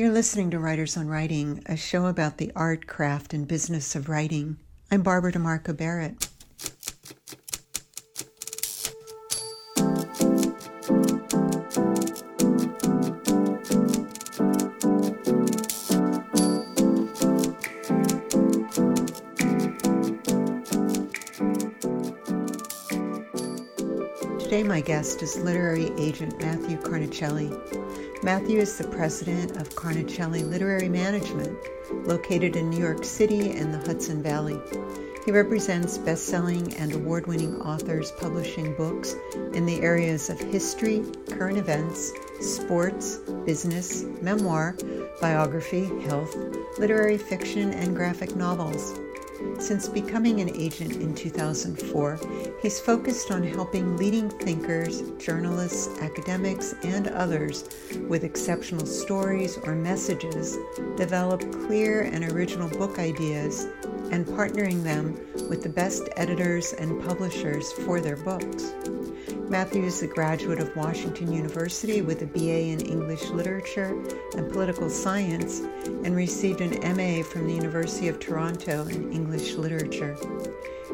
You're listening to Writers on Writing, a show about the art, craft, and business of writing. I'm Barbara DeMarco Barrett. Today, my guest is literary agent Matthew Carnicelli. Matthew is the president of Carnicelli Literary Management, located in New York City and the Hudson Valley. He represents best selling and award winning authors publishing books in the areas of history, current events, sports, business, memoir, biography, health, literary fiction, and graphic novels. Since becoming an agent in 2004, he's focused on helping leading thinkers, journalists, academics, and others with exceptional stories or messages develop clear and original book ideas and partnering them with the best editors and publishers for their books. Matthew is a graduate of Washington University with a BA in English Literature and Political Science and received an MA from the University of Toronto in English Literature.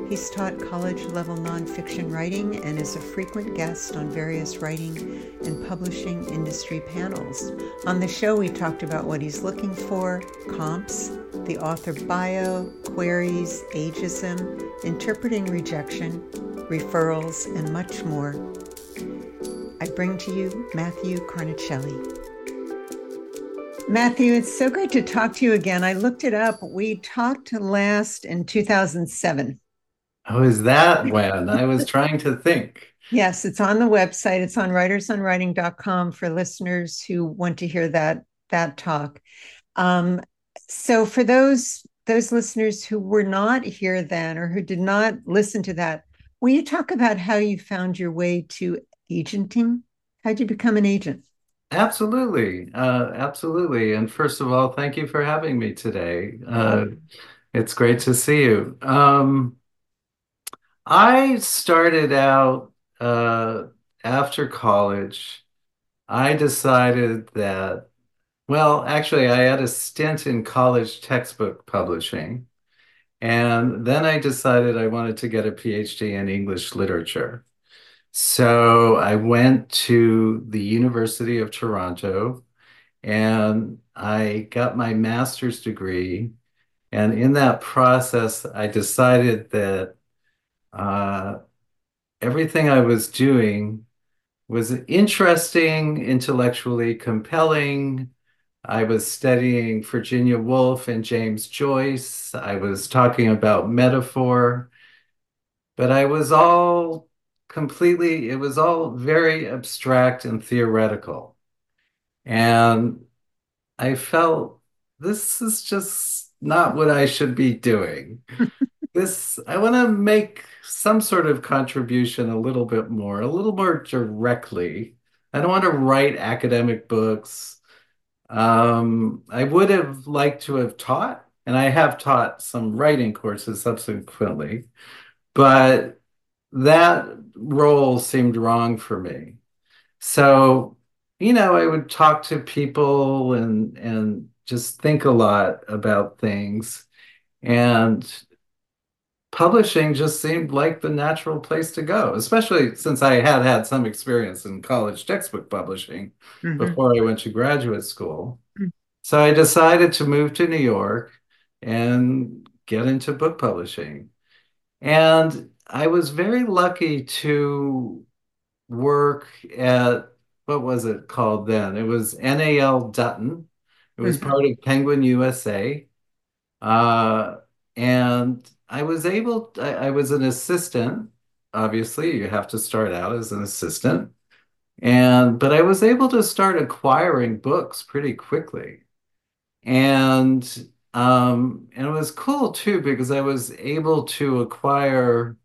He's taught college level nonfiction writing and is a frequent guest on various writing and publishing industry panels. On the show, we talked about what he's looking for, comps, the author bio, queries, ageism, interpreting rejection, referrals, and much more. I bring to you Matthew Carnicelli. Matthew, it's so great to talk to you again. I looked it up. We talked last in 2007. Oh, is that when? I was trying to think. Yes, it's on the website. It's on writersonwriting.com for listeners who want to hear that that talk. Um, so for those those listeners who were not here then or who did not listen to that, will you talk about how you found your way to agenting? How'd you become an agent? Absolutely. Uh, absolutely. And first of all, thank you for having me today. Uh, it's great to see you. Um, I started out uh, after college. I decided that, well, actually, I had a stint in college textbook publishing. And then I decided I wanted to get a PhD in English literature. So I went to the University of Toronto and I got my master's degree. And in that process, I decided that uh, everything I was doing was interesting, intellectually compelling. I was studying Virginia Woolf and James Joyce. I was talking about metaphor, but I was all completely, it was all very abstract and theoretical. And I felt this is just not what I should be doing. this, I want to make some sort of contribution a little bit more, a little more directly. I don't want to write academic books. Um, I would have liked to have taught, and I have taught some writing courses subsequently, but that role seemed wrong for me. So, you know, I would talk to people and and just think a lot about things. And publishing just seemed like the natural place to go, especially since I had had some experience in college textbook publishing mm-hmm. before I went to graduate school. Mm-hmm. So I decided to move to New York and get into book publishing. And I was very lucky to work at what was it called then? It was NAL Dutton. It was mm-hmm. part of Penguin USA. Uh, and I was able, I, I was an assistant. Obviously, you have to start out as an assistant. And, but I was able to start acquiring books pretty quickly. And, um, and it was cool too, because I was able to acquire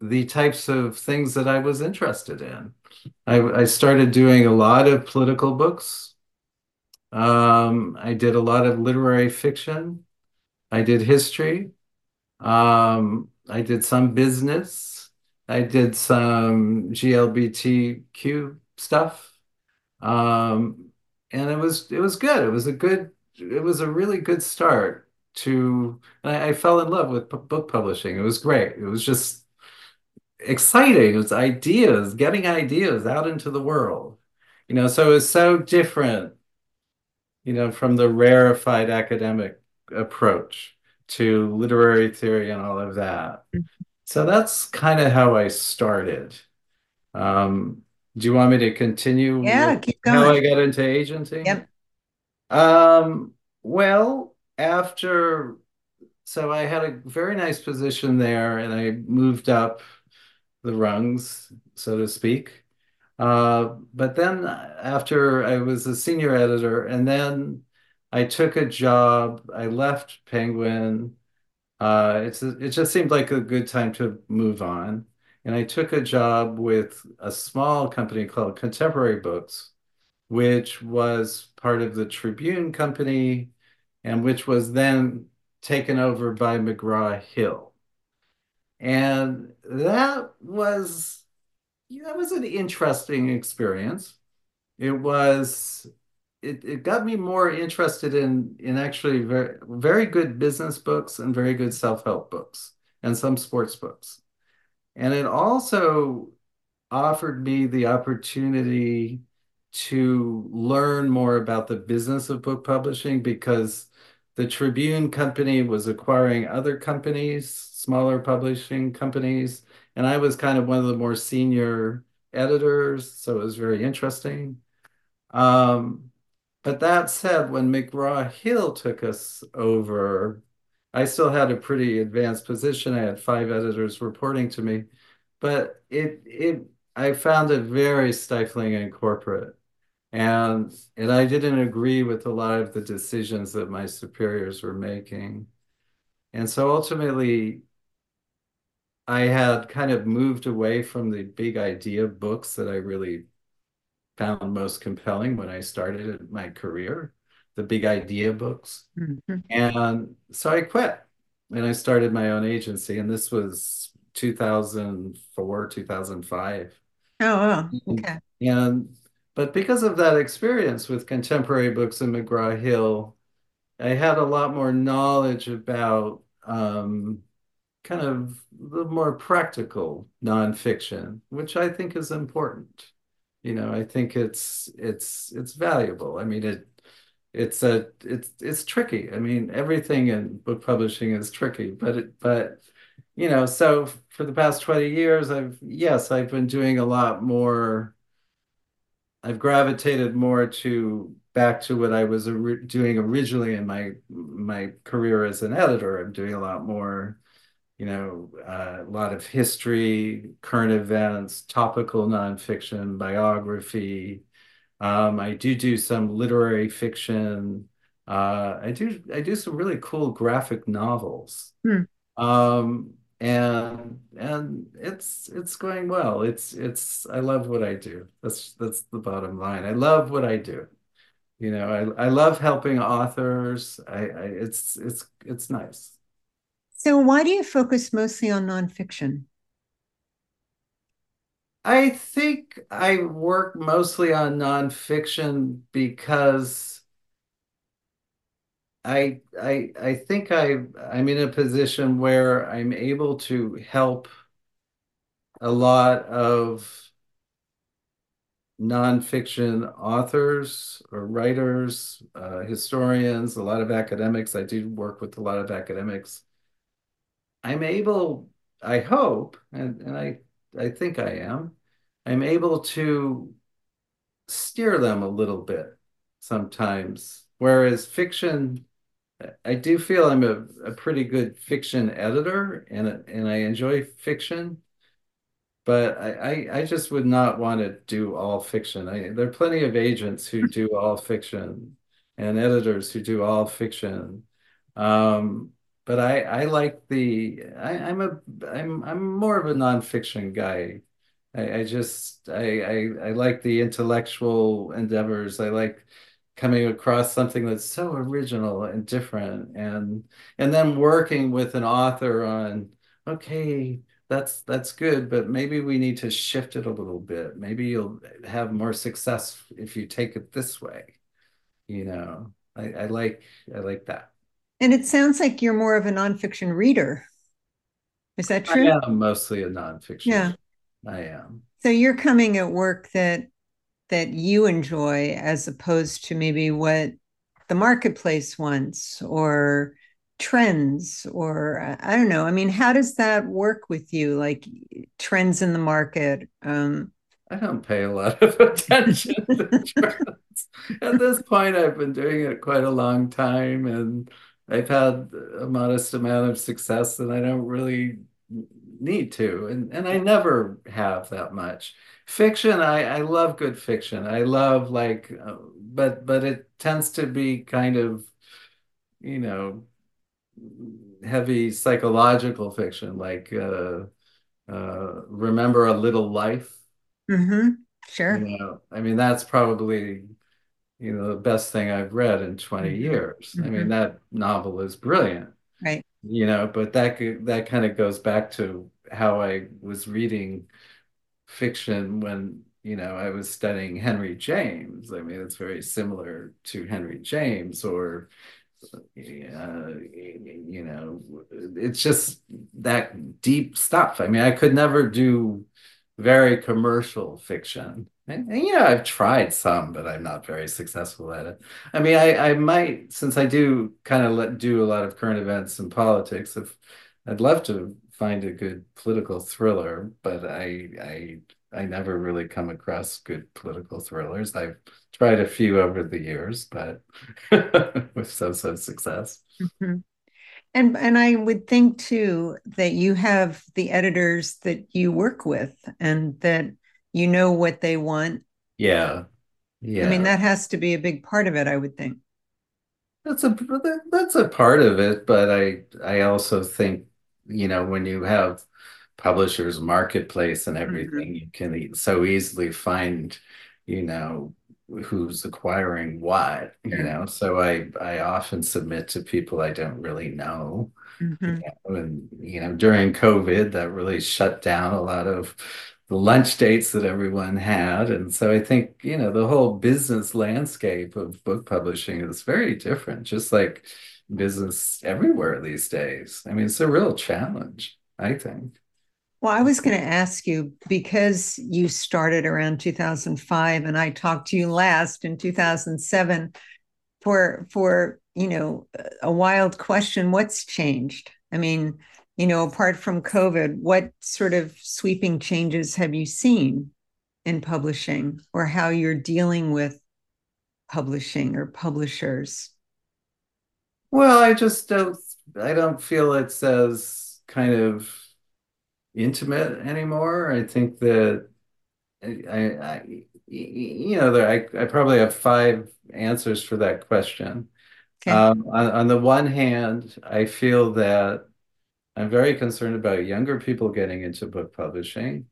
the types of things that I was interested in. I, I started doing a lot of political books. Um, I did a lot of literary fiction. I did history. Um, I did some business. I did some GLBTQ stuff. Um, and it was it was good. It was a good it was a really good start to I, I fell in love with book publishing. It was great. It was just exciting. It was ideas, getting ideas out into the world. You know, so it was so different, you know, from the rarefied academic approach to literary theory and all of that. So that's kind of how I started. Um, do you want me to continue Yeah, keep how I got into agency? Yep. Um, well, after, so I had a very nice position there and I moved up the rungs, so to speak. Uh, but then after I was a senior editor, and then I took a job, I left Penguin. Uh, it's it just seemed like a good time to move on. And I took a job with a small company called Contemporary Books which was part of the Tribune Company and which was then taken over by McGraw-Hill. And that was that was an interesting experience. It was it, it got me more interested in in actually very very good business books and very good self-help books and some sports books. And it also offered me the opportunity to learn more about the business of book publishing because the Tribune Company was acquiring other companies, smaller publishing companies, and I was kind of one of the more senior editors, so it was very interesting. Um, but that said, when McGraw-Hill took us over, I still had a pretty advanced position. I had five editors reporting to me, but it it I found it very stifling and corporate. And and I didn't agree with a lot of the decisions that my superiors were making. And so ultimately, I had kind of moved away from the big idea books that I really found most compelling when I started my career, the big idea books. Mhm. And so I quit and I started my own agency. And this was 2004, 2005. Oh, wow. Okay. and but because of that experience with contemporary books in McGraw-Hill, I had a lot more knowledge about um, kind of the more practical nonfiction, which I think is important. You know, I think it's it's it's valuable. I mean, it it's a it's it's tricky. I mean, everything in book publishing is tricky, but it but you know, so for the past 20 years, I've yes, I've been doing a lot more. I've gravitated more to back to what I was doing originally in my my career as an editor. I'm doing a lot more you know, uh, a lot of history, current events, topical nonfiction, biography. Um, I do do some literary fiction. Uh, I do I do some really cool graphic novels. Hmm. Um, and and it's it's going well. It's it's I love what I do. That's that's the bottom line. I love what I do. You know, I I love helping authors. I, I it's it's it's nice. So why do you focus mostly on nonfiction? I think I work mostly on nonfiction because I I I think I I'm in a position where I'm able to help a lot of nonfiction authors or writers, uh, historians, a lot of academics. I do work with a lot of academics. I'm able, I hope, and, and I I think I am, I'm able to steer them a little bit sometimes. Whereas fiction, I do feel I'm a, a pretty good fiction editor and and I enjoy fiction, but I, I, I just would not want to do all fiction. I, there are plenty of agents who do all fiction and editors who do all fiction. Um, but I, I like the I, I'm a I'm I'm more of a nonfiction guy. I, I just I, I I like the intellectual endeavors. I like coming across something that's so original and different and and then working with an author on okay that's that's good but maybe we need to shift it a little bit maybe you'll have more success if you take it this way you know. I, I like I like that. And it sounds like you're more of a nonfiction reader. Is that true? I am mostly a nonfiction. Yeah. I am. So you're coming at work that that you enjoy as opposed to maybe what the marketplace wants or trends or I don't know. I mean, how does that work with you? Like trends in the market? Um, I don't pay a lot of attention to trends. At this point, I've been doing it quite a long time and I've had a modest amount of success and I don't really need to. And and I never have that much. Fiction, I, I love good fiction. I love like, uh, but but it tends to be kind of, you know, heavy psychological fiction, like uh, uh, Remember a Little Life. Mm-hmm. Sure. You know, I mean, that's probably, you know, the best thing I've read in 20 mm-hmm. years. Mm-hmm. I mean, mm-hmm. that novel is brilliant. Right. You know, but that that kind of goes back to how I was reading fiction when you know I was studying Henry James. I mean, it's very similar to Henry James or uh, you know, it's just that deep stuff. I mean, I could never do very commercial fiction. And, and know, I've tried some, but I'm not very successful at it. I mean, I, I might, since I do kind of let, do a lot of current events and politics, if I'd love to find a good political thriller, but I I I never really come across good political thrillers. I've tried a few over the years, but with so-so success. Mm-hmm. And and I would think too that you have the editors that you work with and that you know what they want. Yeah. Yeah. I mean, that has to be a big part of it, I would think. That's a that's a part of it, but I I also think you know, when you have publishers marketplace and everything, mm-hmm. you can so easily find, you know, who's acquiring what, you know. So I I often submit to people I don't really know. Mm-hmm. You know, and you know, during COVID, that really shut down a lot of the lunch dates that everyone had. And so I think, you know, the whole business landscape of book publishing is very different, just like business everywhere these days. I mean, it's a real challenge, I think. Well, I was going to ask you because you started around 2005 and I talked to you last in 2007 for for, you know, a wild question, what's changed? I mean, you know, apart from COVID, what sort of sweeping changes have you seen in publishing or how you're dealing with publishing or publishers? Well, I just don't I don't feel it's as kind of intimate anymore. I think that I, I you know, there I, I probably have five answers for that question. Okay. Um, on, on the one hand, I feel that I'm very concerned about younger people getting into book publishing.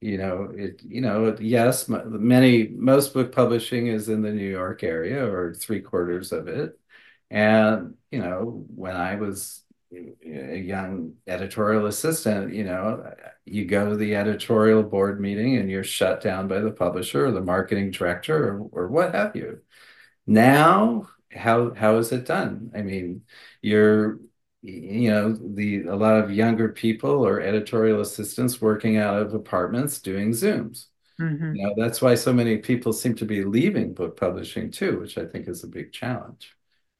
You know, it, you know, yes, many, most book publishing is in the New York area or three quarters of it. And, you know, when I was a young editorial assistant, you know, you go to the editorial board meeting and you're shut down by the publisher or the marketing director or, or what have you. Now, how how is it done? I mean, you're you know the a lot of younger people or editorial assistants working out of apartments doing zooms mm-hmm. you know that's why so many people seem to be leaving book publishing too which i think is a big challenge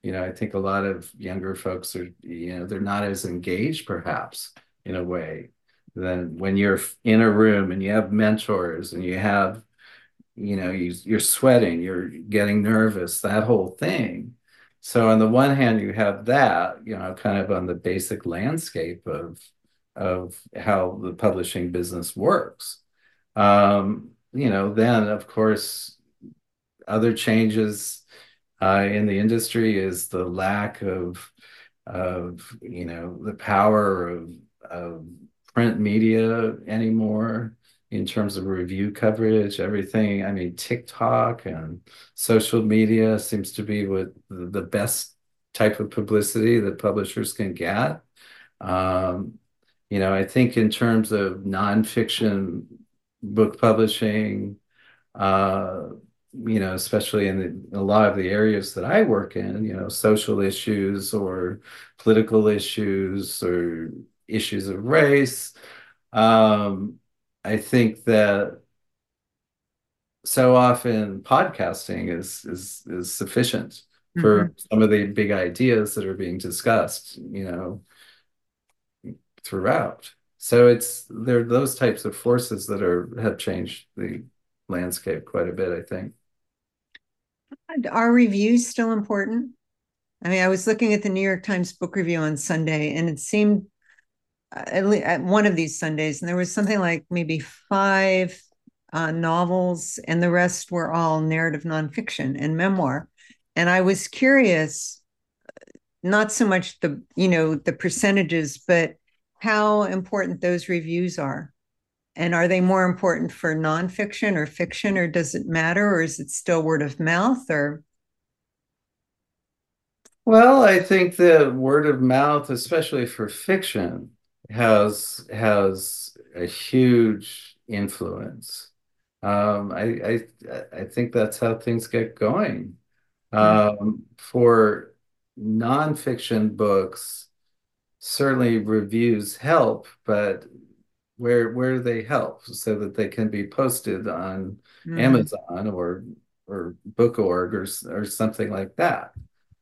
you know, I think a lot of younger folks are, you know, they're not as engaged perhaps in a way than when you're in a room and you have mentors and you have, you know, you, you're sweating, you're getting nervous, that whole thing. So on the one hand, you have that, you know, kind of on the basic landscape of of how the publishing business works. Um, you know, then of course, other changes uh, in the industry is the lack of of you know the power of of print media anymore in terms of review coverage everything. I mean tiktok and social media seems to be what the best type of publicity that publishers can get. Um, you know i think in terms of nonfiction book publishing uh, you know, especially in the, a lot of the areas that I work in, you know, social issues or political issues or issues of race. Um, I think that so often podcasting is is is sufficient for hmm some of the big ideas that are being discussed, you know, throughout. So it's there are those types of forces that are have changed the landscape quite a bit, I think. Are reviews still important? I mean, I was looking at the New York Times book review on Sunday, and it seemed uh, at, least, at one of these Sundays, and there was something like maybe five uh, novels, and the rest were all narrative nonfiction and memoir. And I was curious, not so much the you know the percentages, but how important those reviews are. And are they more important for nonfiction or fiction, or does it matter, or is it still word of mouth? Or Well, I think that word of mouth, especially for fiction, has has a huge influence. Um, I, I I think that's how things get going. Um, for nonfiction books, certainly reviews help, but where where they help so that they can be posted on Mhm. Amazon or or Book.org or or something like that.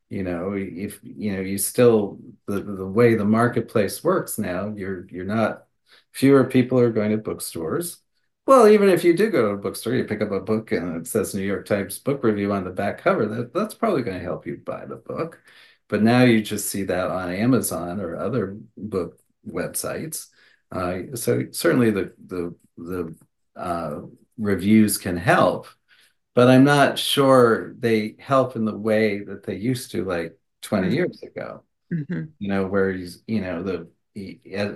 You know, if you know, you still the the way the marketplace works now, you're you're not fewer people are going to bookstores. Well, even if you do go to a bookstore, you pick up a book and it says New York Times book review on the back cover, that that's probably going to help you buy the book. But now you just see that on Amazon or other book websites. Uh, so certainly the the the uh, reviews can help, but I'm not sure they help in the way that they used to like 20 years ago. Mhm. You know, where he's, you know, the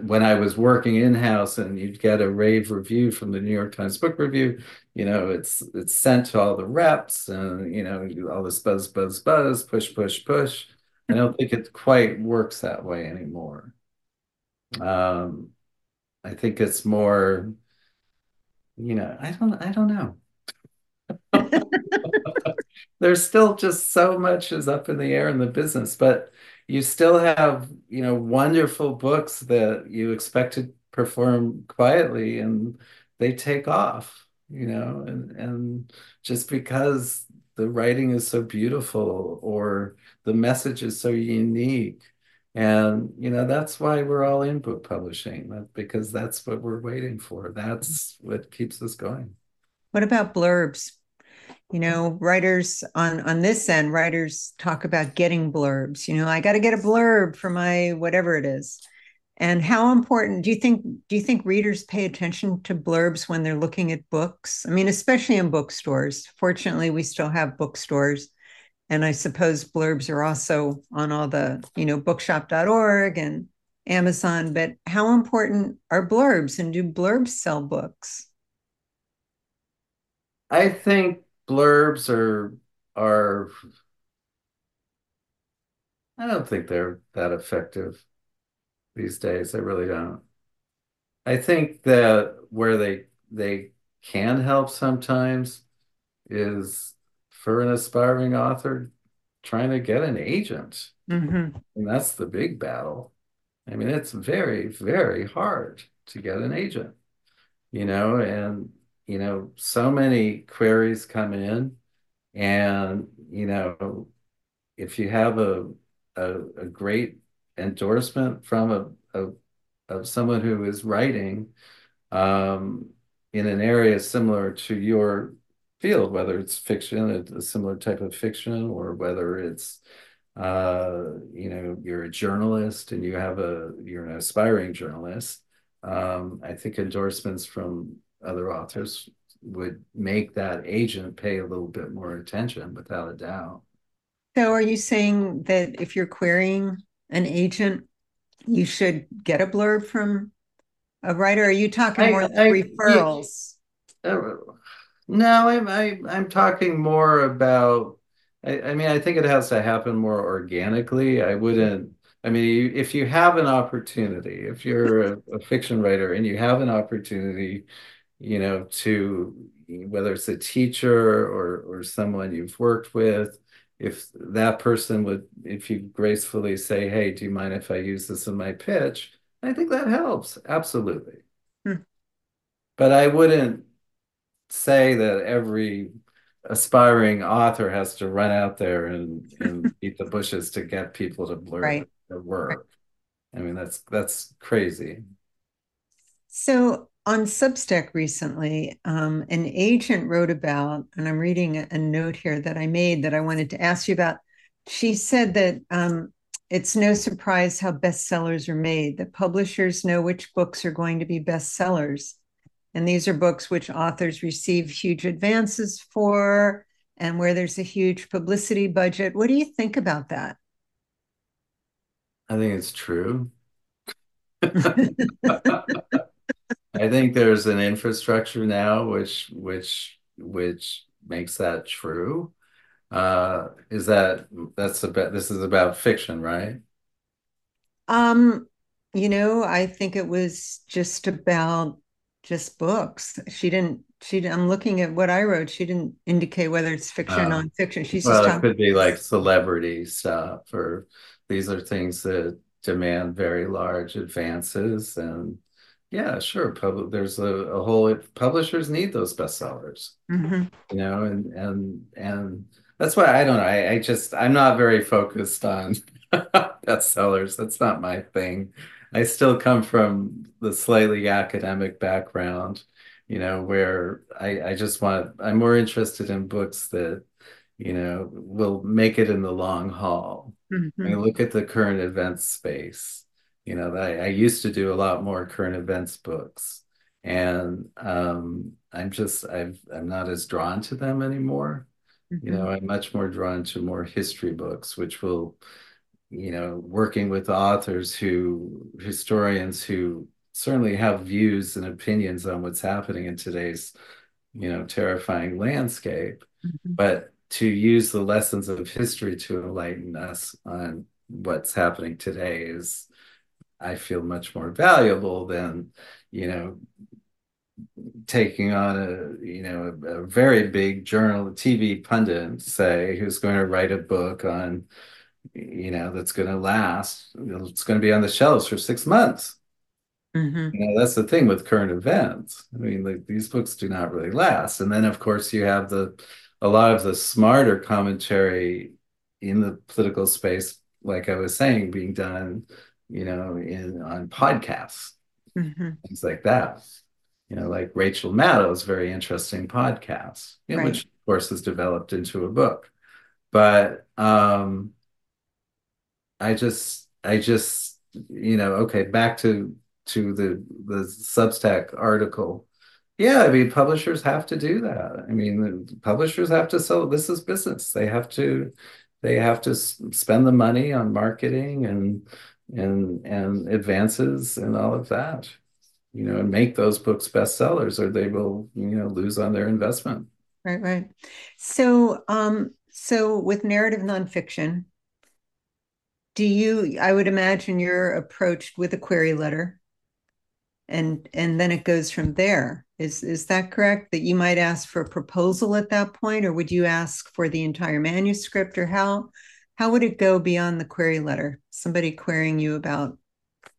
when I was working in-house and you'd get a rave review from the New York Times Book Review, you know, it's it's sent to all the reps and you know, all this buzz, buzz, buzz, push, push, push. I don't think it quite works that way anymore. Um, I think it's more, you know, I don't I don't know. There's still just so much is up in the air in the business, but you still have, you know, wonderful books that you expect to perform quietly and they take off, you know, and and just because the writing is so beautiful or the message is so unique. And, you know, that's why we're all in book publishing, because that's what we're waiting for. That's what keeps us going. What about blurbs? You know, writers on on this end, writers talk about getting blurbs. You know, I got to get a blurb for my whatever it is. And how important do you think do you think readers pay attention to blurbs when they're looking at books? I mean, especially in bookstores. Fortunately, we still have bookstores. And I suppose blurbs are also on all the, you know, bookshop.org and Amazon, but how important are blurbs and do blurbs sell books? I think blurbs are are I don't think they're that effective these days. I really don't. I think that where they they can help sometimes is for an aspiring author trying to get an agent. Mm-hmm. And that's the big battle. I mean, it's very, very hard to get an agent, you know, and you know, so many queries come in and you know if you have a a, a great endorsement from a, a of someone who is writing um, in an area similar to your field, whether it's fiction, a, a similar type of fiction, or whether it's uh, you know you're a journalist and you have a you're an aspiring journalist. Um, I think endorsements from other authors would make that agent pay a little bit more attention, without a doubt. So are you saying that if you're querying an agent, you should get a blurb from a writer? Are you talking I, more I, referrals? uh, no, I'm, I, I'm talking more about. I, I mean, I think it has to happen more organically. I wouldn't. I mean, you, if you have an opportunity, if you're a, a fiction writer and you have an opportunity you know, to whether it's a teacher or or someone you've worked with, if that person would, if you gracefully say, "Hey, do you mind if I use this in my pitch?" I think that helps. Absolutely. Hmm. But I wouldn't say that every aspiring author has to run out there and, and beat the bushes to get people to blur Right. their Right. work. I mean, that's that's crazy. So on Substack recently, um, an agent wrote about, and I'm reading a, a note here that I made that I wanted to ask you about. She said that um, it's no surprise how bestsellers are made, that publishers know which books are going to be bestsellers. And these are books which authors receive huge advances for and where there's a huge publicity budget. What do you think about that? I think it's true. I think there's an infrastructure now which which which makes that true. Uh, is that that's about this is about fiction, right? Um, you know, I think it was just about just books. She didn't, she, I'm looking at what I wrote. She didn't indicate whether it's fiction or Uh, nonfiction. She's just well, it could be like celebrity stuff, or these are things that demand very large advances. And yeah, sure, public there's a, a whole publishers need those bestsellers. Mhm. you know, and and and that's why I don't know. I, I just I'm not very focused on bestsellers. That's not my thing. I still come from the slightly academic background, you know, where I, I just want I'm more interested in books that, you know, will make it in the long haul. I mean, Mhm. look at the current events space. You know, I, I used to do a lot more current events books. And um, I'm just I've I'm not as drawn to them anymore. You know, Mhm. I'm much more drawn to more history books, which will, you know, working with authors who historians who certainly have views and opinions on what's happening in today's, you know, terrifying landscape, Mhm. but to use the lessons of history to enlighten us on what's happening today is, I feel, much more valuable than, you know, taking on a you know a, a very big journal TV pundit say who's going to write a book on you know that's going to last it's going to be on the shelves for six months Mhm. you know that's the thing with current events I mean like these books do not really last and then of course you have the a lot of the smarter commentary in the political space like I was saying being done you know in on podcasts Mhm. things like that. You know, like Rachel Maddow's very interesting podcast, you know, Right. which of course has developed into a book. But um, I just, I just, you know, okay, back to to the the Substack article. Yeah, I mean, publishers have to do that. I mean, publishers have to sell. This is business. They have to, they have to spend the money on marketing and and and advances and all of that you know, and make those books bestsellers, or they will, you know, lose on their investment. Right, right. So, um, so with narrative nonfiction, do you, I would imagine you're approached with a query letter and and then it goes from there. Is is that correct? That you might ask for a proposal at that point, or would you ask for the entire manuscript, or how how would it go beyond the query letter? Somebody querying you about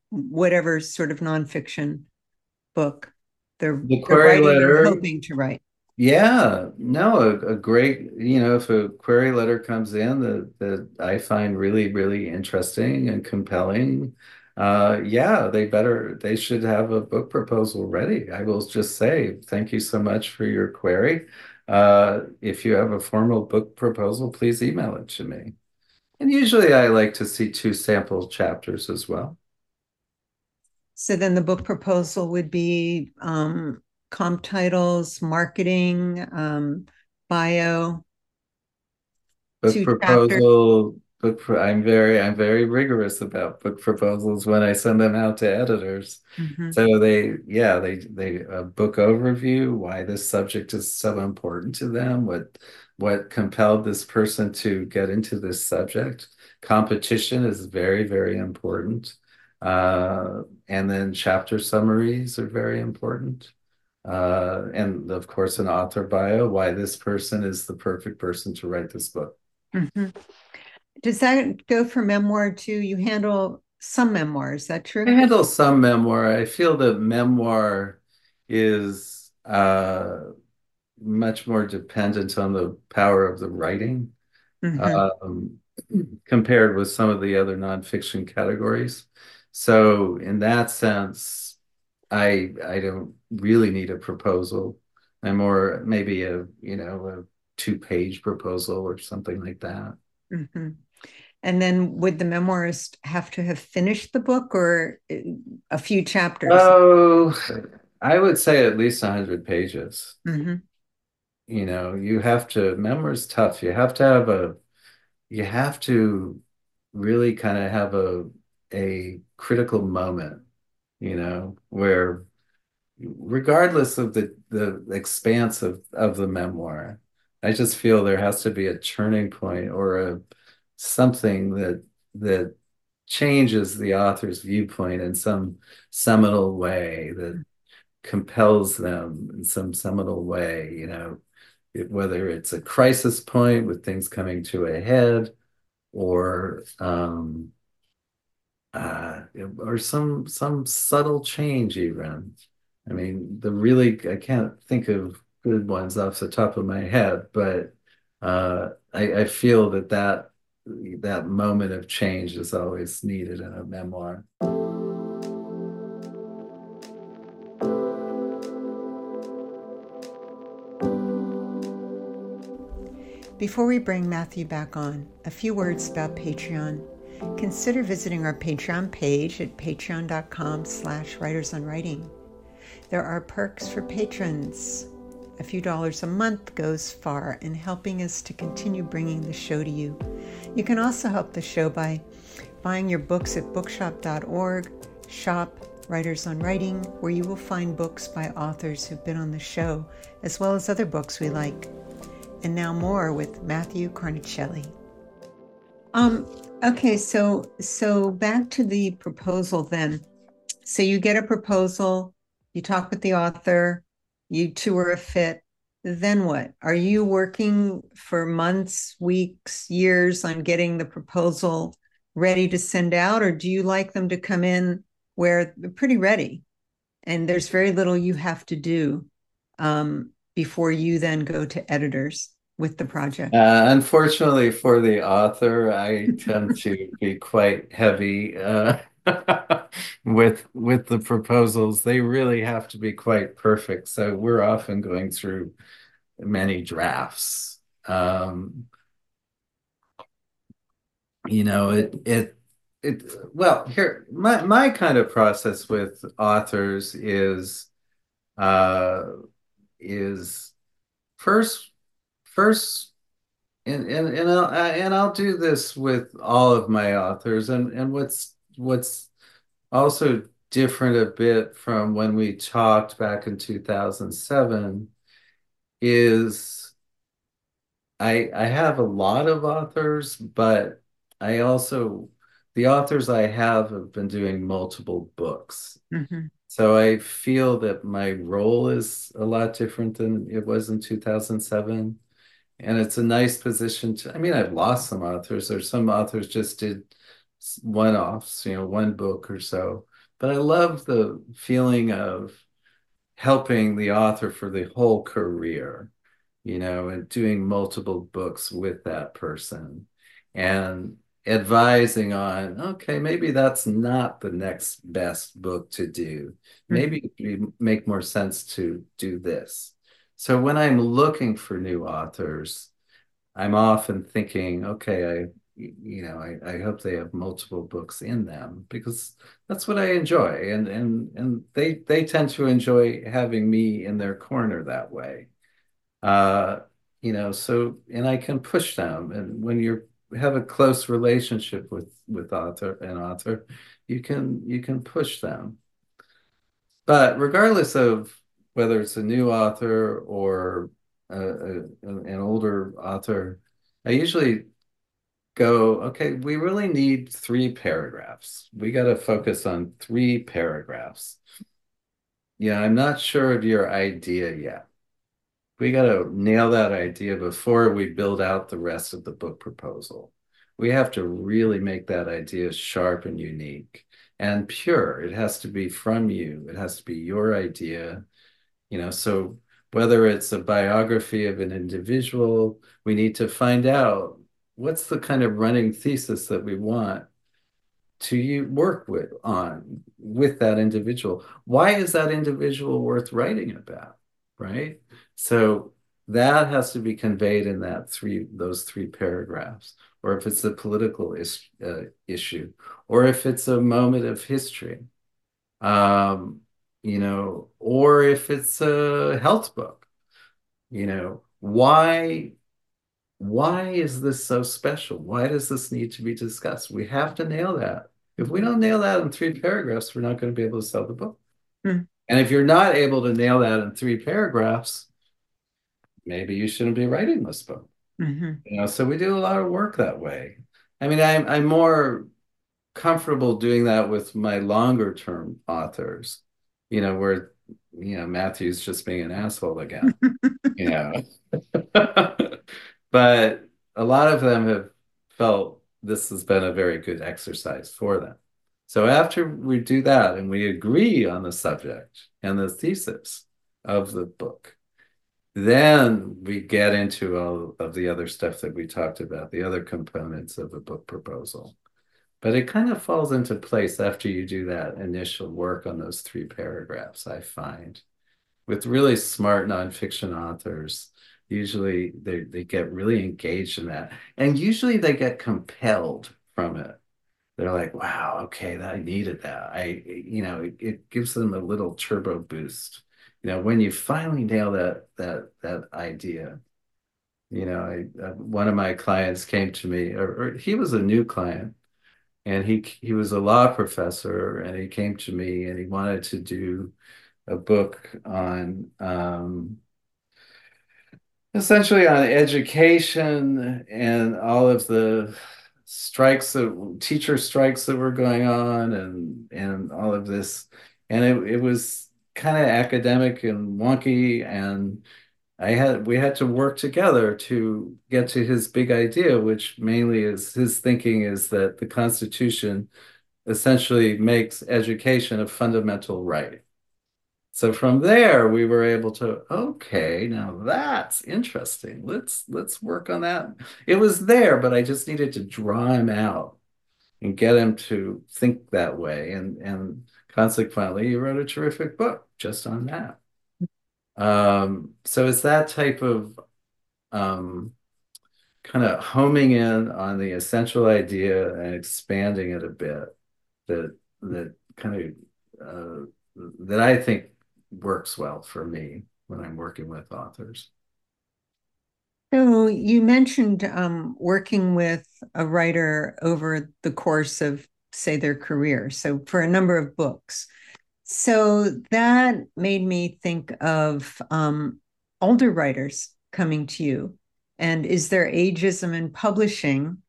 whatever sort of nonfiction book they're The they're query writing or letter, hoping to write. Yeah, no, a, a great, you know, if a query letter comes in that that I find really, really interesting and compelling, uh, yeah, they better, they should have a book proposal ready. I will just say, thank you so much for your query. Uh, if you have a formal book proposal, please email it to me. And usually I like to see two sample chapters as well. So then the book proposal would be um, comp titles, marketing, um, bio, Book two chapters. proposal, book pro I'm very I'm very rigorous about book proposals when I send them out to editors. Mhm. So they yeah, they they a book overview, why this subject is so important to them, what what compelled this person to get into this subject. Competition is very, very important. Uh, and then chapter summaries are very important. Uh, and of course, an author bio, why this person is the perfect person to write this book. Mm-hmm. Does that go for memoir too? You handle some memoir, is that true? I handle some memoir. I feel that memoir is uh, much more dependent on the power of the writing mm-hmm. um, compared with some of the other nonfiction categories. So in that sense, I I don't really need a proposal. I'm more maybe a you know a two page proposal or something like that. Mm-hmm. And then would the memoirist have to have finished the book or uh, a few chapters? Oh, I would say at least 100 pages. Mm-hmm. You know, you have to, memoir is tough. You have to have a, you have to really kind of have a, a critical moment, you know, where regardless of the, the expanse of, of the memoir, I just feel there has to be a turning point or a something that that changes the author's viewpoint in some seminal way that compels them in some seminal way, you know, it, whether it's a crisis point with things coming to a head or um, uh, or some some subtle change even. I mean, the really I can't think of good ones off the top of my head, but uh, I, I feel that that that moment of change is always needed in a memoir. Before we bring Matthew back on, a few words about Patreon. Consider visiting our Patreon page at patreon.com slash writersonwriting. There are perks for patrons. A few dollars a month goes far in helping us to continue bringing the show to you. You can also help the show by buying your books at bookshop.org, shop Writers on Writing, where you will find books by authors who've been on the show, as well as other books we like. And now more with Matthew Carnicelli. Um, okay, so so back to the proposal then. So you get a proposal, you talk with the author, you two are a fit. Then what? Are you working for months, weeks, years on getting the proposal ready to send out, or do you like them to come in where they're pretty ready and there's very little you have to do um, before you then go to editors? With the project? Uh, unfortunately for the author, I tend to be quite heavy uh, with with the proposals. They really have to be quite perfect. So we're often going through many drafts. Um, you know, it it it well here my my kind of process with authors is uh is first first and and and I'll, and I'll do this with all of my authors and and what's what's also different a bit from when we talked back in 2007 is I I have a lot of authors, but I also the authors I have have been doing multiple books. Mm-hmm. So I feel that my role is a lot different than it was in 2007. And it's a nice position to, I mean, I've lost some authors, or some authors just did one offs, you know, one book or so. But I love the feeling of helping the author for the whole career, you know, and doing multiple books with that person and advising on, okay, maybe that's not the next best book to do. Hmm. Maybe it would make more sense to do this. So when I'm looking for new authors, I'm often thinking, okay, I you know, I, I hope they have multiple books in them because that's what I enjoy. And and and they they tend to enjoy having me in their corner that way. Uh, you know, so and I can push them. And when you have a close relationship with with author and author, you can you can push them. But regardless of whether it's a new author or a, a, an older author, I usually go, okay, we really need three paragraphs. We got to focus on three paragraphs. yeah, I'm not sure of your idea yet. We got to nail that idea before we build out the rest of the book proposal. We have to really make that idea sharp and unique and pure. It has to be from you. It has to be your idea. You know, so whether it's a biography of an individual, we need to find out what's the kind of running thesis that we want to work with on with that individual. Why is that individual worth writing about? Right. So that has to be conveyed in that three those three paragraphs or if it's a political is, uh, issue or if it's a moment of history um, you know or if it's a health book you know why why is this so special why does this need to be discussed we have to nail that if we don't nail that in three paragraphs we're not going to be able to sell the book mm. and if you're not able to nail that in three paragraphs maybe you shouldn't be writing this book. Mm-hmm. You know, so we do a lot of work that way. I mean, I'm I'm more comfortable doing that with my longer term authors, you know, where you know Matthew's just being an asshole again, you know. but a lot of them have felt this has been a very good exercise for them. So after we do that and we agree on the subject and the thesis of the book, then we get into all of the other stuff that we talked about, the other components of a book proposal. But it kind of falls into place after you do that initial work on those three paragraphs, I find. With really smart nonfiction authors, usually they, they get really engaged in that. And usually they get compelled from it. They're like, wow, okay, that, I needed that. I, you know, it, it gives them a little turbo boost you know, when you finally nail that that that idea, you know, I, uh, one of my clients came to me, or, or, he was a new client, and he he was a law professor, and he came to me and he wanted to do a book on um, essentially on education and all of the strikes that teacher strikes that were going on and and all of this. And it, it was kind of academic and wonky and I had we had to work together to get to his big idea, which mainly is his thinking is that the Constitution essentially makes education a fundamental right. So from there, we were able to, okay, now that's interesting. Let's let's work on that. It was there, but I just needed to draw him out and get him to think that way. And and consequently, he wrote a terrific book just on that. Um, so it's that type of um, kind of homing in on the essential idea and expanding it a bit that that kind of uh, that I think works well for me when I'm working with authors. So you mentioned um, working with a writer over the course of, say, their career. So for a number of books. So that made me think of um, older writers coming to you. And is there ageism in publishing?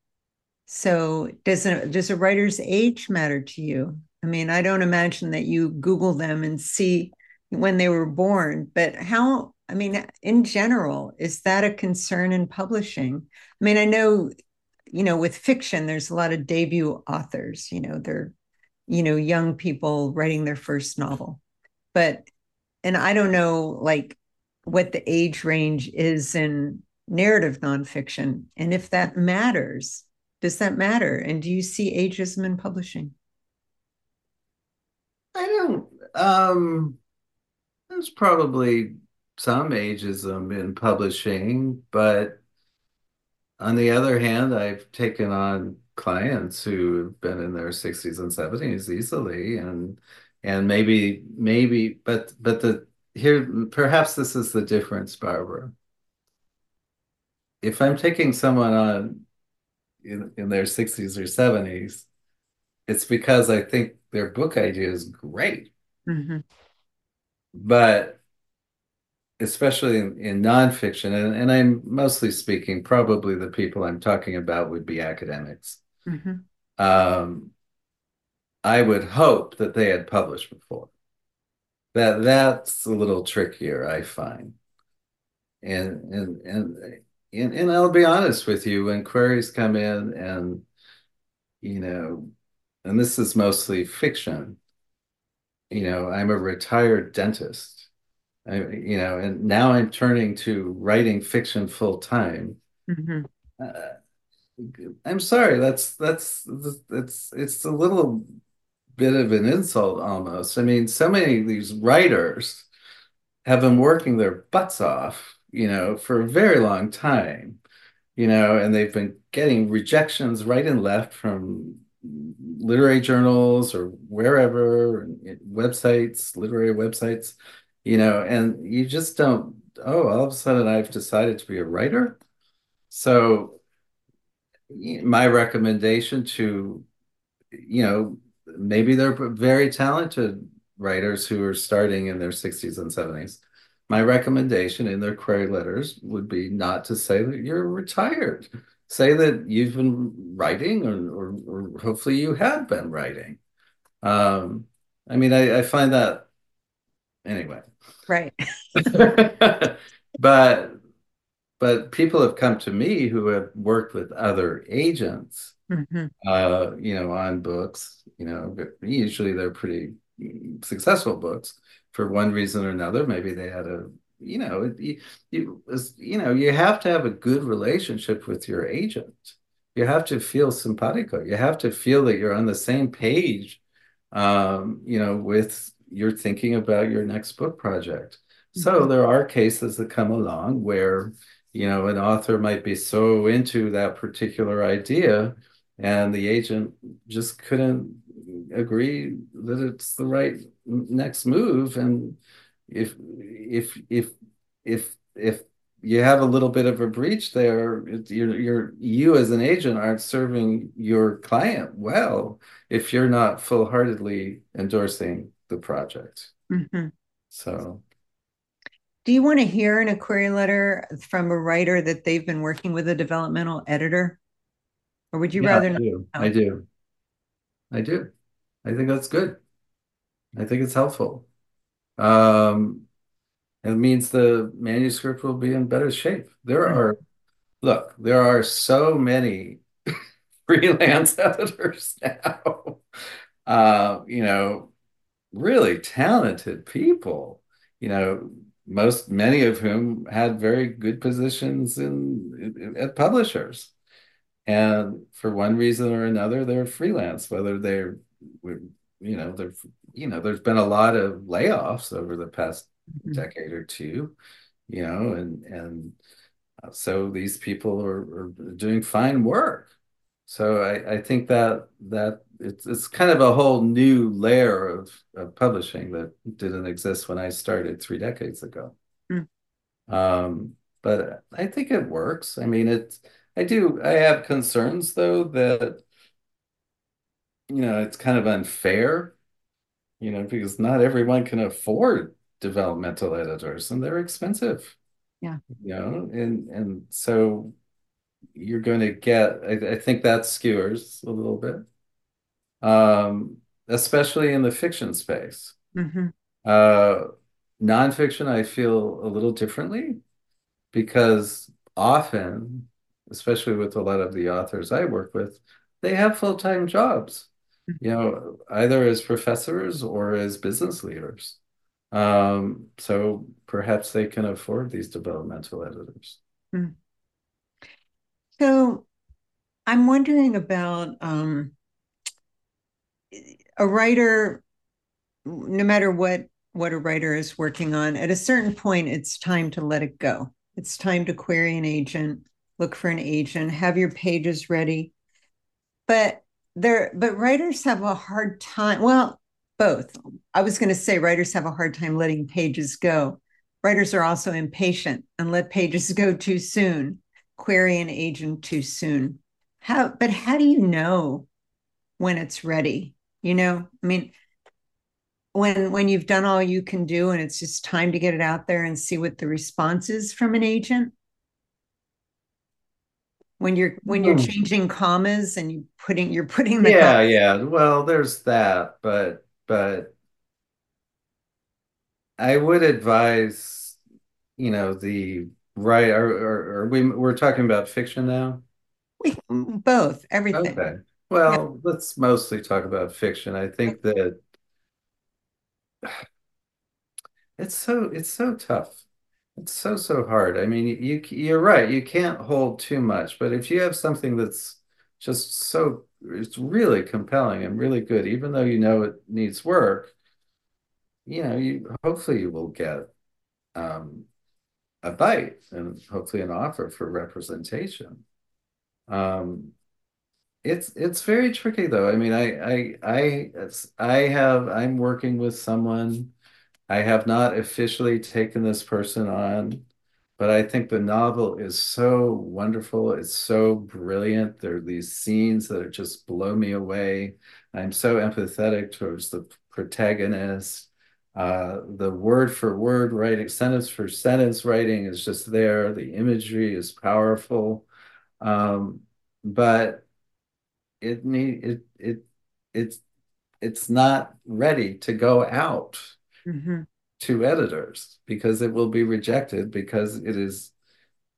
So does a, does a writer's age matter to you? I mean, I don't imagine that you Google them and see when they were born, but how, I mean, in general, is that a concern in publishing? I mean, I know, you know, with fiction, there's a lot of debut authors, you know, they're you know young people writing their first novel. But and i don't know like what the age range is in narrative nonfiction and if that matters does that matter? And do you see ageism in publishing? I don't um there's probably some ageism in publishing but on the other hand i've taken on clients who've been in their 60s and 70s easily and and maybe maybe but but the here perhaps this is the difference barbara. If i'm taking someone on in, in their 60s or 70s it's because i think their book idea is great. Mm-hmm. but especially in, in nonfiction and, and i'm mostly speaking probably the people i'm talking about would be academics Mm-hmm. Um, I would hope that they had published before. That that's a little trickier, I find. And and and and, and I'll be honest with you, when queries come in and you know, and this is mostly fiction, you know, I'm a retired dentist. I, you know, and now I'm turning to writing fiction full time. hmm Uh, I'm sorry, that's that's it's it's a little bit of an insult almost. I mean, so many of these writers have been working their butts off, you know, for a very long time, you know, and they've been getting rejections right and left from literary journals or wherever, websites, literary websites, you know, and you just don't, oh, all of a sudden I've decided to be a writer. So my recommendation to, you know, maybe they're very talented writers who are starting in their 60s and 70s. My recommendation in their query letters would be not to say that you're retired. Say that you've been writing, or, or, or hopefully you have been writing. Um, I mean, I, I find that anyway. Right. but but people have come to me who have worked with other agents, hmm uh, you know, on books. You know, usually they're pretty successful books for one reason or another. Maybe they had a, you know, you, you, you know, you have to have a good relationship with your agent. You have to feel simpatico. You have to feel that you're on the same page, um, you know, with you're thinking about your next book project. So hmm there are cases that come along where, you know, an author might be so into that particular idea and the agent just couldn't agree that it's the right next move. And if if if if if you have a little bit of a breach there, you're you're you as an agent aren't serving your client well if you're not full-heartedly endorsing the project. hmm So Do you want to hear in a query letter from a writer that they've been working with a developmental editor? Or would you yeah, rather I not do. I do. I do. I think that's good. I think it's helpful. Um, it means the manuscript will be in better shape. There are, look, there are so many freelance editors now. Uh, you know, really talented people, you know, most many of whom had very good positions in at publishers. And for one reason or another, they're freelance, whether they're, you know, they're, you know, there's been a lot of layoffs over the past Mhm. decade or two, you know, and and uh, so these people are, are doing fine work. So I, I think that that it's it's kind of a whole new layer of, of publishing that didn't exist when I started three decades ago. Mm, Um, but I think it works. I mean, it's I do I have concerns though that you know it's kind of unfair, you know, because not everyone can afford developmental editors and they're expensive, Yeah. you know, and and so you're going to get I, I think that skewers a little bit, um, especially in the fiction space. hmm Uh, nonfiction, I feel a little differently because often, especially with a lot of the authors I work with, they have full-time jobs, you know, either as professors or as business leaders. Um, so perhaps they can afford these developmental editors. mm So I'm wondering about um, a writer, no matter what what a writer is working on, at a certain point, it's time to let it go. It's time to query an agent, look for an agent, have your pages ready. But there, but writers have a hard time. Well, both. I was going to say writers have a hard time letting pages go. Writers are also impatient and let pages go too soon, query an agent too soon. How, but how do you know when it's ready? You know, I mean, when when you've done all you can do and it's just time to get it out there and see what the response is from an agent when you're when you're Hmm. changing commas and you putting you're putting the Yeah, yeah. Well, there's that, but but I would advise, you know, the right or, or, or we we're talking about fiction now? We both, everything. Okay. Well, yeah. let's mostly talk about fiction. I think that it's so it's so tough. It's so so hard. I mean, you you're right. You can't hold too much, but if you have something that's just so it's really compelling and really good, even though you know it needs work, you know, you hopefully you will get um, a bite and hopefully an offer for representation. Um, it's it's very tricky though. I mean, I I I I have I'm working with someone. I have not officially taken this person on, but I think the novel is so wonderful. It's so brilliant. There are these scenes that are just blow me away. I'm so empathetic towards the protagonist. Uh, the word for word writing, sentence for sentence writing is just there. The imagery is powerful. Um, but it need it it it's it's not ready to go out mm-hmm. to editors because it will be rejected because it is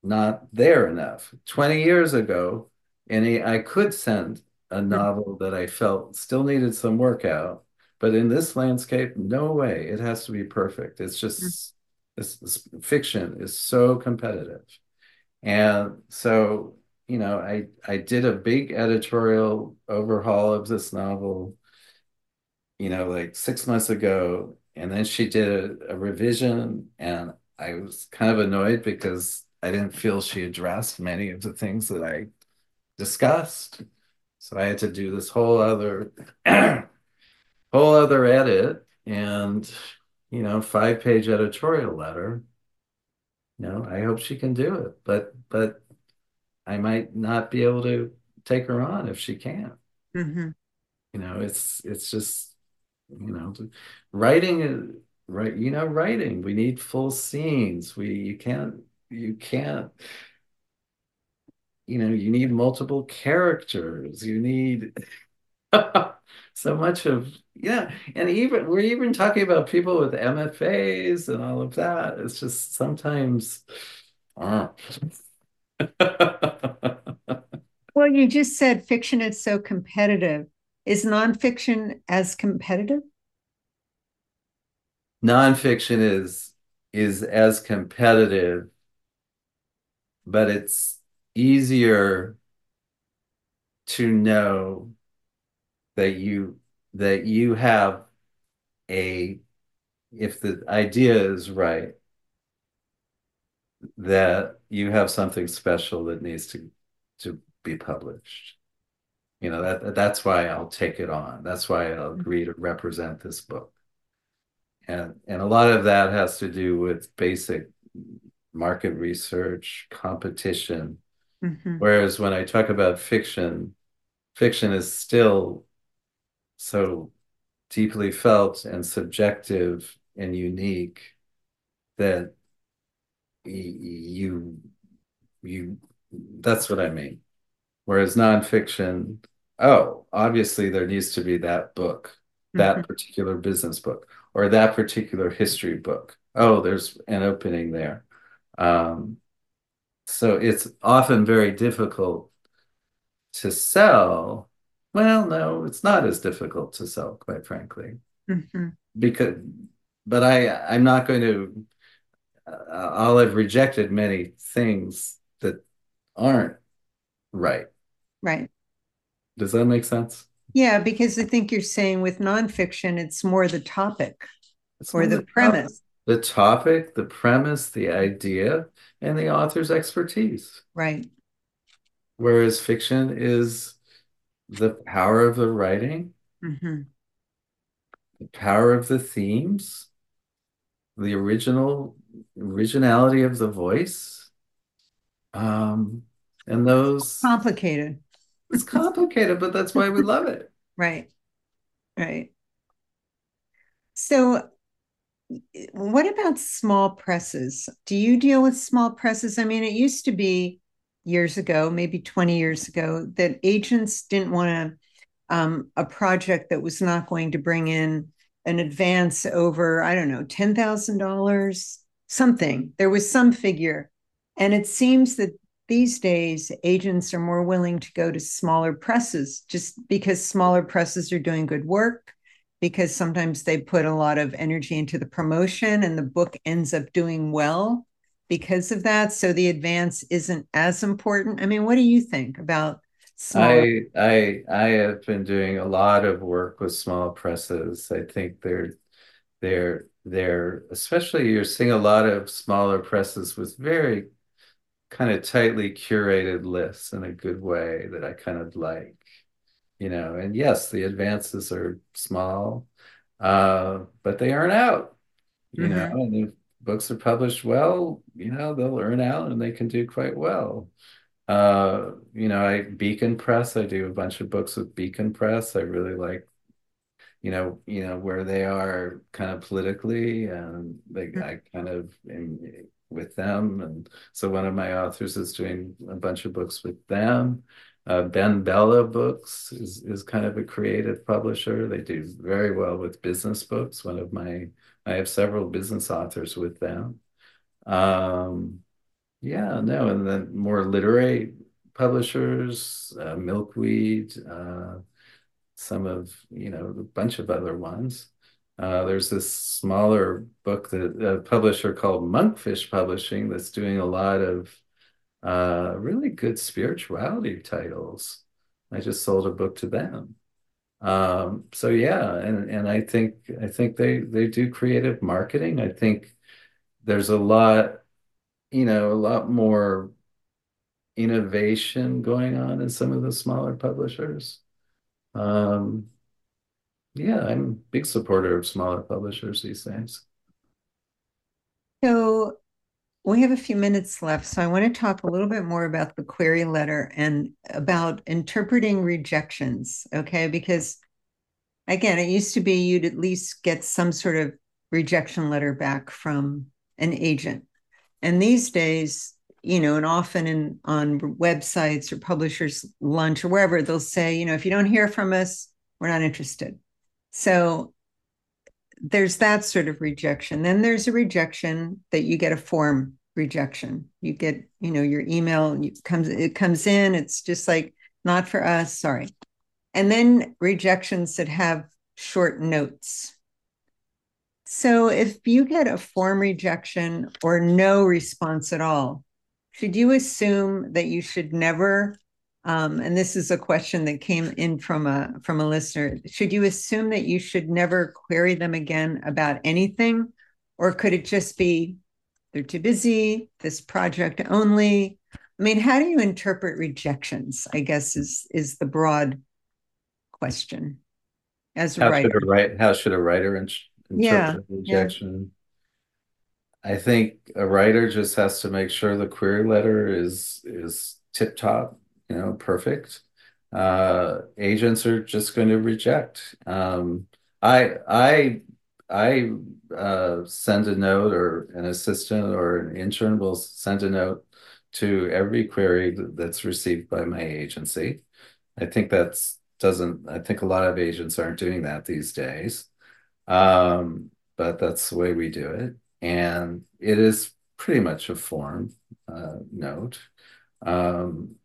not there enough. 20 years ago, any I could send a mm-hmm. novel that I felt still needed some work out, but in this landscape, no way. It has to be perfect. It's just mm-hmm. this, this fiction is so competitive. And so you know, I I did a big editorial overhaul of this novel, you know, like six months ago, and then she did a, a revision, and I was kind of annoyed because I didn't feel she addressed many of the things that I discussed. So I had to do this whole other whole other edit and you know, five page editorial letter. You know, I hope she can do it. But but I might not be able to take her on if she can't. Mm-hmm. You know, it's it's just you know, writing right. You know, writing. We need full scenes. We you can't you can't. You know, you need multiple characters. You need so much of yeah, and even we're even talking about people with MFAs and all of that. It's just sometimes. Uh, well, you just said fiction is so competitive. Is nonfiction as competitive? Nonfiction is is as competitive, but it's easier to know that you that you have a if the idea is right that you have something special that needs to to be published. You know, that that's why I'll take it on. That's why I'll agree to represent this book. And and a lot of that has to do with basic market research, competition. Mm-hmm. Whereas when I talk about fiction, fiction is still so deeply felt and subjective and unique that you you that's what I mean. Whereas nonfiction, oh, obviously there needs to be that book, that mm-hmm. particular business book, or that particular history book. Oh, there's an opening there. Um, so it's often very difficult to sell. Well, no, it's not as difficult to sell, quite frankly. Mm-hmm. Because, but I, I'm not going to I'll have rejected many things that aren't right. Right. Does that make sense? Yeah, because I think you're saying with nonfiction, it's more the topic it's or the, the premise. Topic. The topic, the premise, the idea, and the author's expertise. Right. Whereas fiction is the power of the writing, mm-hmm. the power of the themes, the original originality of the voice um and those complicated. It's complicated but that's why we love it. Right. Right. So what about small presses? Do you deal with small presses? I mean it used to be years ago maybe 20 years ago that agents didn't want to um, a project that was not going to bring in an advance over, I don't know, $10,000, something. There was some figure. And it seems that these days agents are more willing to go to smaller presses just because smaller presses are doing good work because sometimes they put a lot of energy into the promotion and the book ends up doing well because of that so the advance isn't as important i mean what do you think about smaller i i i have been doing a lot of work with small presses i think they're they're they're especially you're seeing a lot of smaller presses with very kind of tightly curated lists in a good way that I kind of like, you know. And yes, the advances are small, uh, but they aren't out, you mm-hmm. know. And books are published well, you know, they'll earn out and they can do quite well. Uh, you know, I Beacon Press, I do a bunch of books with Beacon Press. I really like you know, you know where they are kind of politically, and they, mm-hmm. I kind of am with them. And so one of my authors is doing a bunch of books with them. Uh, BenBella Books is, is kind of a creative publisher. They do very well with business books. One of my, I have several business authors with them. Um, yeah, no, and then more literary publishers, uh, Milkweed, uh, some of, you know, a bunch of other ones. Uh, there's this smaller book that a publisher called Monkfish Publishing that's doing a lot of uh, really good spirituality titles. I just sold a book to them. Um, so yeah, and and I think I think they they do creative marketing. I think there's a lot, you know, a lot more innovation going on in some of the smaller publishers. Um, yeah, I'm a big supporter of smaller publishers these days. So we have a few minutes left. So I want to talk a little bit more about the query letter and about interpreting rejections. Okay. Because again, it used to be you'd at least get some sort of rejection letter back from an agent. And these days, you know, and often in on websites or Publishers Lunch or wherever, they'll say, you know, if you don't hear from us, we're not interested. So there's that sort of rejection. Then there's a rejection that you get a form rejection. You get, you know, your email comes it comes in, it's just like not for us, sorry. And then rejections that have short notes. So if you get a form rejection or no response at all, should you assume that you should never um, and this is a question that came in from a from a listener. Should you assume that you should never query them again about anything, or could it just be they're too busy, this project only? I mean, how do you interpret rejections? I guess is is the broad question. As a how writer, should a write, how should a writer in, interpret yeah, rejection? Yeah. I think a writer just has to make sure the query letter is is tip top you know, perfect. Uh, agents are just going to reject. Um, I I I uh, send a note, or an assistant or an intern will send a note to every query that's received by my agency. I think that's doesn't. I think a lot of agents aren't doing that these days, um, but that's the way we do it, and it is pretty much a form uh, note. Um,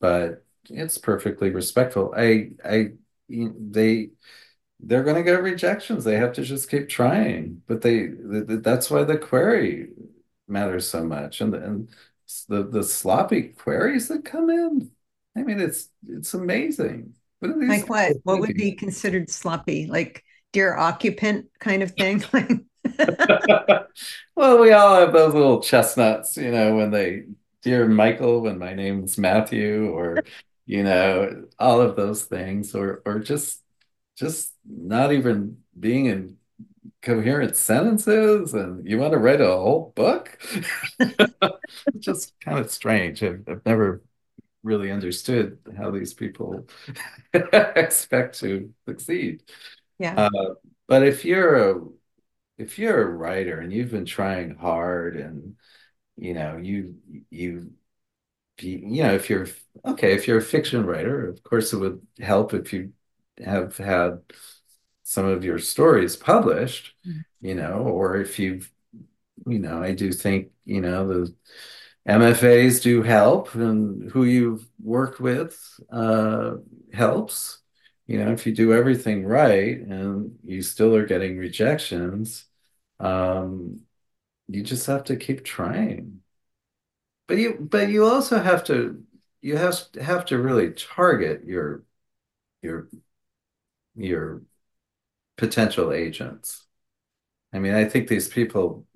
but it's perfectly respectful. I, I, they, they're going to get rejections. They have to just keep trying. But they, that's why the query matters so much, and and the the sloppy queries that come in. I mean, it's it's amazing. What like what? What would be considered sloppy? Like dear occupant kind of thing? well, we all have those little chestnuts, you know, when they dear Michael when my name's Matthew or you know all of those things or or just just not even being in coherent sentences and you want to write a whole book? It's just kind of strange. I've, I've never really understood how these people expect to succeed. Yeah. Uh, but if you're a if you're a writer and you've been trying hard and you know you you you know if you're okay if you're a fiction writer of course it would help if you have had some of your stories published, you know, or if you've, you know, I do think, you know, the MFAs do help and who you've worked with uh, helps. You know, if you do everything right and you still are getting rejections, um, you just have to keep trying. But you but you also have to you have have to really target your your your potential agents. I mean, I think these people,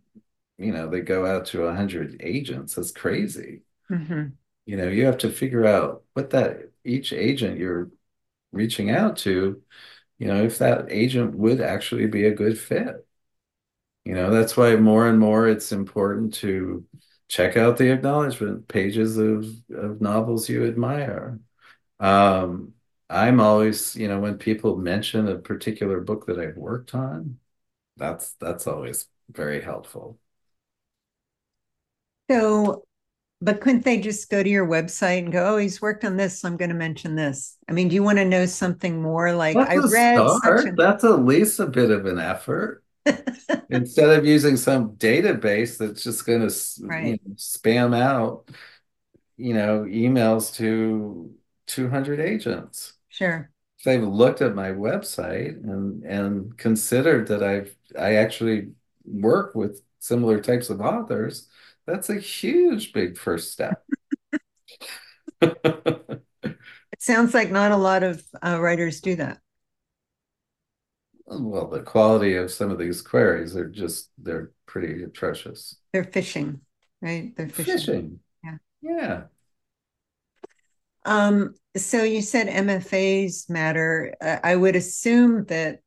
you know, they go out to a hundred agents. That's crazy. Mm-hmm. You know, you have to figure out what that each agent you're reaching out to, you know, if that agent would actually be a good fit. You know, that's why more and more it's important to check out the acknowledgement pages of, of novels you admire. Um, I'm always, you know, when people mention a particular book that I've worked on, that's that's always very helpful. So, but couldn't they just go to your website and go, "Oh, he's worked on this, so I'm going to mention this." I mean, do you want to know something more? Like That's I read a That's at least a bit of an effort. Instead of using some database that's just going to, you know, spam out, you know, emails to 200 agents. sure. They've looked at my website and and considered that I've I actually work with similar types of authors, that's a huge big first step. It sounds like not a lot of uh, writers do that. Well, the quality of some of these queries are just they're pretty atrocious. They're fishing, right? They're fishing. Fishing. Yeah. Yeah. Um, so you said MFAs matter. I would assume that,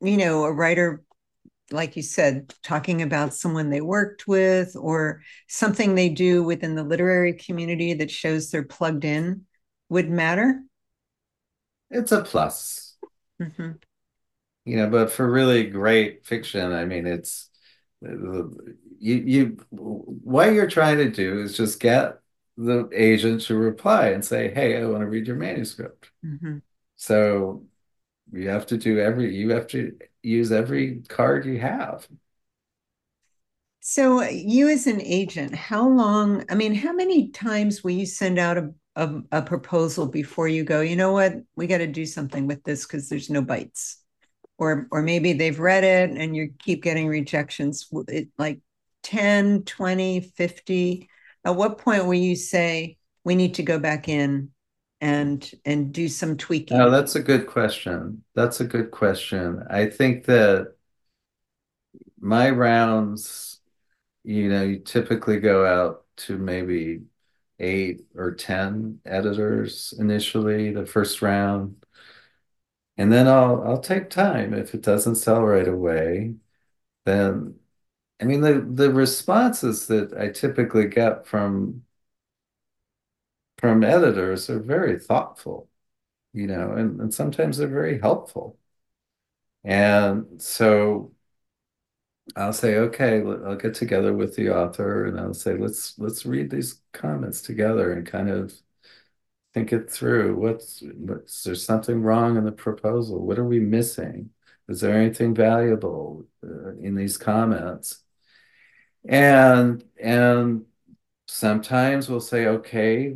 you know, a writer, like you said, talking about someone they worked with or something they do within the literary community that shows they're plugged in would matter. It's a plus. Mm hmm You know, but for really great fiction, I mean, it's you you what you're trying to do is just get the agent to reply and say, "Hey, I want to read your manuscript." hmm So you have to do every you have to use every card you have. So you as an agent, how long, I mean, how many times will you send out a, a, a proposal before you go, you know what, we got to do something with this because there's no bites? Or or maybe they've read it and you keep getting rejections, it, like 10, 20, 50. At what point will you say we need to go back in and and do some tweaking tweaking? that's a good question. That's a good question. I think that my rounds, you know, you typically go out to maybe eight or 10 editors initially, the first round. And then I'll I'll take time. If it doesn't sell right away, then I mean the the responses that I typically get from from editors are very thoughtful, you know, and, and sometimes they're very helpful. And so I'll say, okay, I'll get together with the author and I'll say, let's let's read these comments together and kind of think it through. What's, what's there something wrong in the proposal? What are we missing? Is there anything valuable uh, in these comments? And and sometimes we'll say, okay,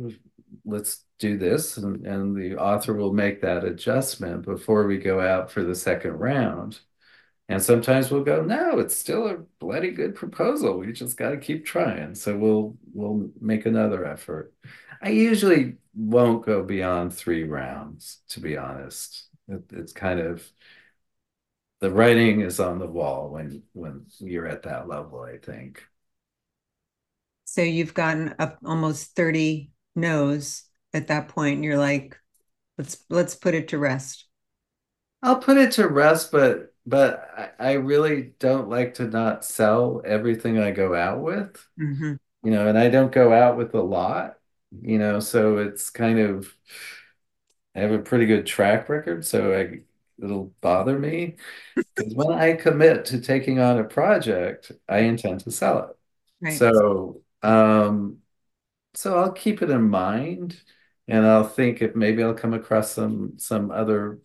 let's do this, and, and the author will make that adjustment before we go out for the second round. And sometimes we'll go, no, it's still a bloody good proposal. We just got to keep trying. So we'll we'll make another effort. I usually won't go beyond three rounds, to be honest. It, it's kind of the writing is on the wall when when you're at that level, I think. So you've gotten up almost 30 no's at that point, and you're like, let's let's put it to rest. I'll put it to rest, but but I, I really don't like to not sell everything I go out with, hmm you know, and I don't go out with a lot, you know, so it's kind of I have a pretty good track record, so I it'll bother me because when I commit to taking on a project, I intend to sell it. Right. So um so I'll keep it in mind and I'll think if maybe I'll come across some some other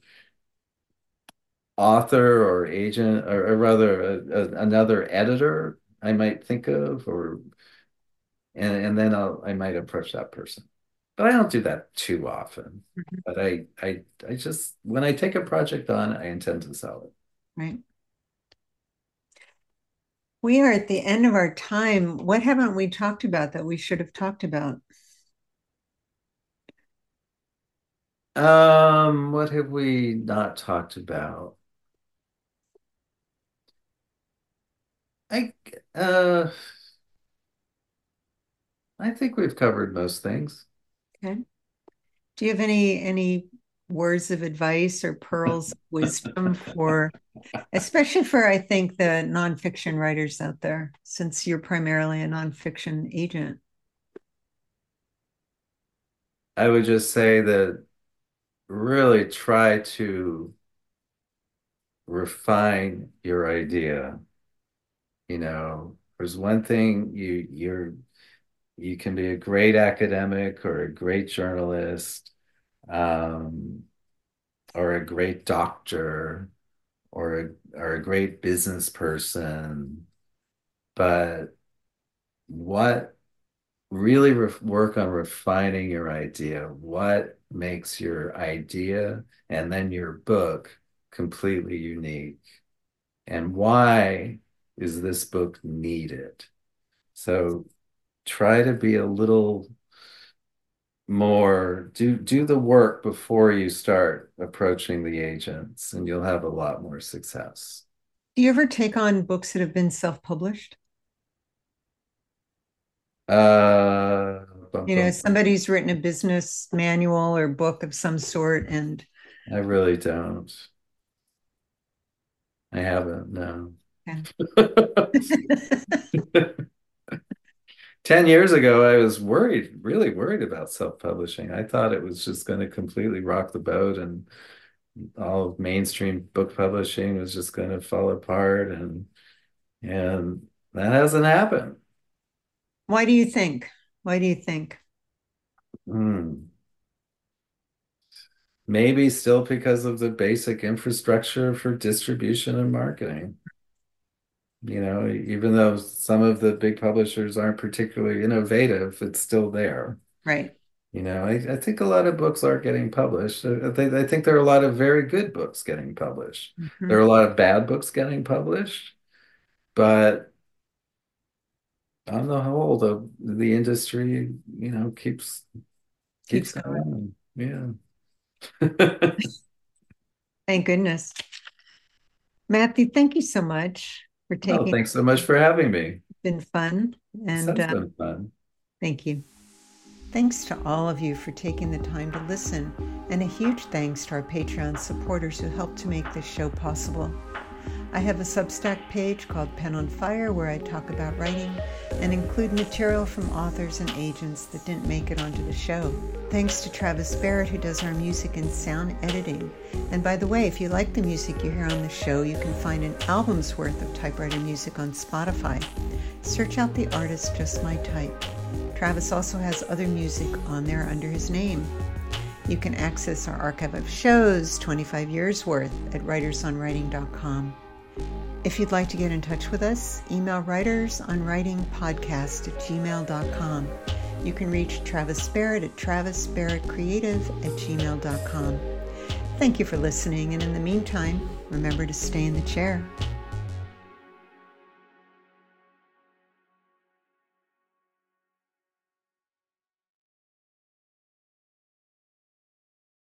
author or agent, or, or rather a, a, another editor I might think of, or and and then I'll I might approach that person. But I don't do that too often. Mm-hmm. But I I I just when I take a project on, I intend to sell it. Right. We are at the end of our time. What haven't we talked about that we should have talked about? Um, what have we not talked about? I uh I think we've covered most things. Okay. Do you have any any words of advice or pearls of wisdom for especially for I think the nonfiction writers out there, since you're primarily a nonfiction agent? I would just say that really try to refine your idea. You know, there's one thing you you're you can be a great academic or a great journalist um, or a great doctor or a, or a great business person. But what really work on refining your idea what makes your idea and then your book completely unique? And why is this book needed? So try to be a little more do do the work before you start approaching the agents and you'll have a lot more success. Do you ever take on books that have been self-published? Uh you know somebody's written a business manual or book of some sort and i really don't. I haven't no. Okay. 10 years ago, I was worried, really worried about self-publishing. I thought it was just going to completely rock the boat and all of mainstream book publishing was just going to fall apart and and that hasn't happened. Why do you think? Why do you think? Hmm. Maybe still because of the basic infrastructure for distribution and marketing you know, even though some of the big publishers aren't particularly innovative, it's still there. Right. You know, I, I think a lot of books are getting published. I think, I think there are a lot of very good books getting published. Mm-hmm. There are a lot of bad books getting published, but on the whole, the the industry, you know, keeps keeps, keeps going. going. Yeah. Thank goodness. Matthew, thank you so much for oh, taking. Oh, thanks so much for having me. It's been fun. And uh, been fun. Thank you. Thanks to all of you for taking the time to listen, and a huge thanks to our Patreon supporters who helped to make this show possible. I have a Substack page called Pen on Fire where I talk about writing and include material from authors and agents that didn't make it onto the show. Thanks to Travis Barrett, who does our music and sound editing. And by the way, if you like the music you hear on the show, you can find an album's worth of typewriter music on Spotify. Search out the artist Just My Type. Travis also has other music on there under his name. You can access our archive of shows, 25 years worth, at writersonwriting.com. If you'd like to get in touch with us, email writersonwritingpodcast at gmail.com. You can reach Travis Barrett at travisbarrettcreative at gmail.com. Thank you for listening, and in the meantime, remember to stay in the chair.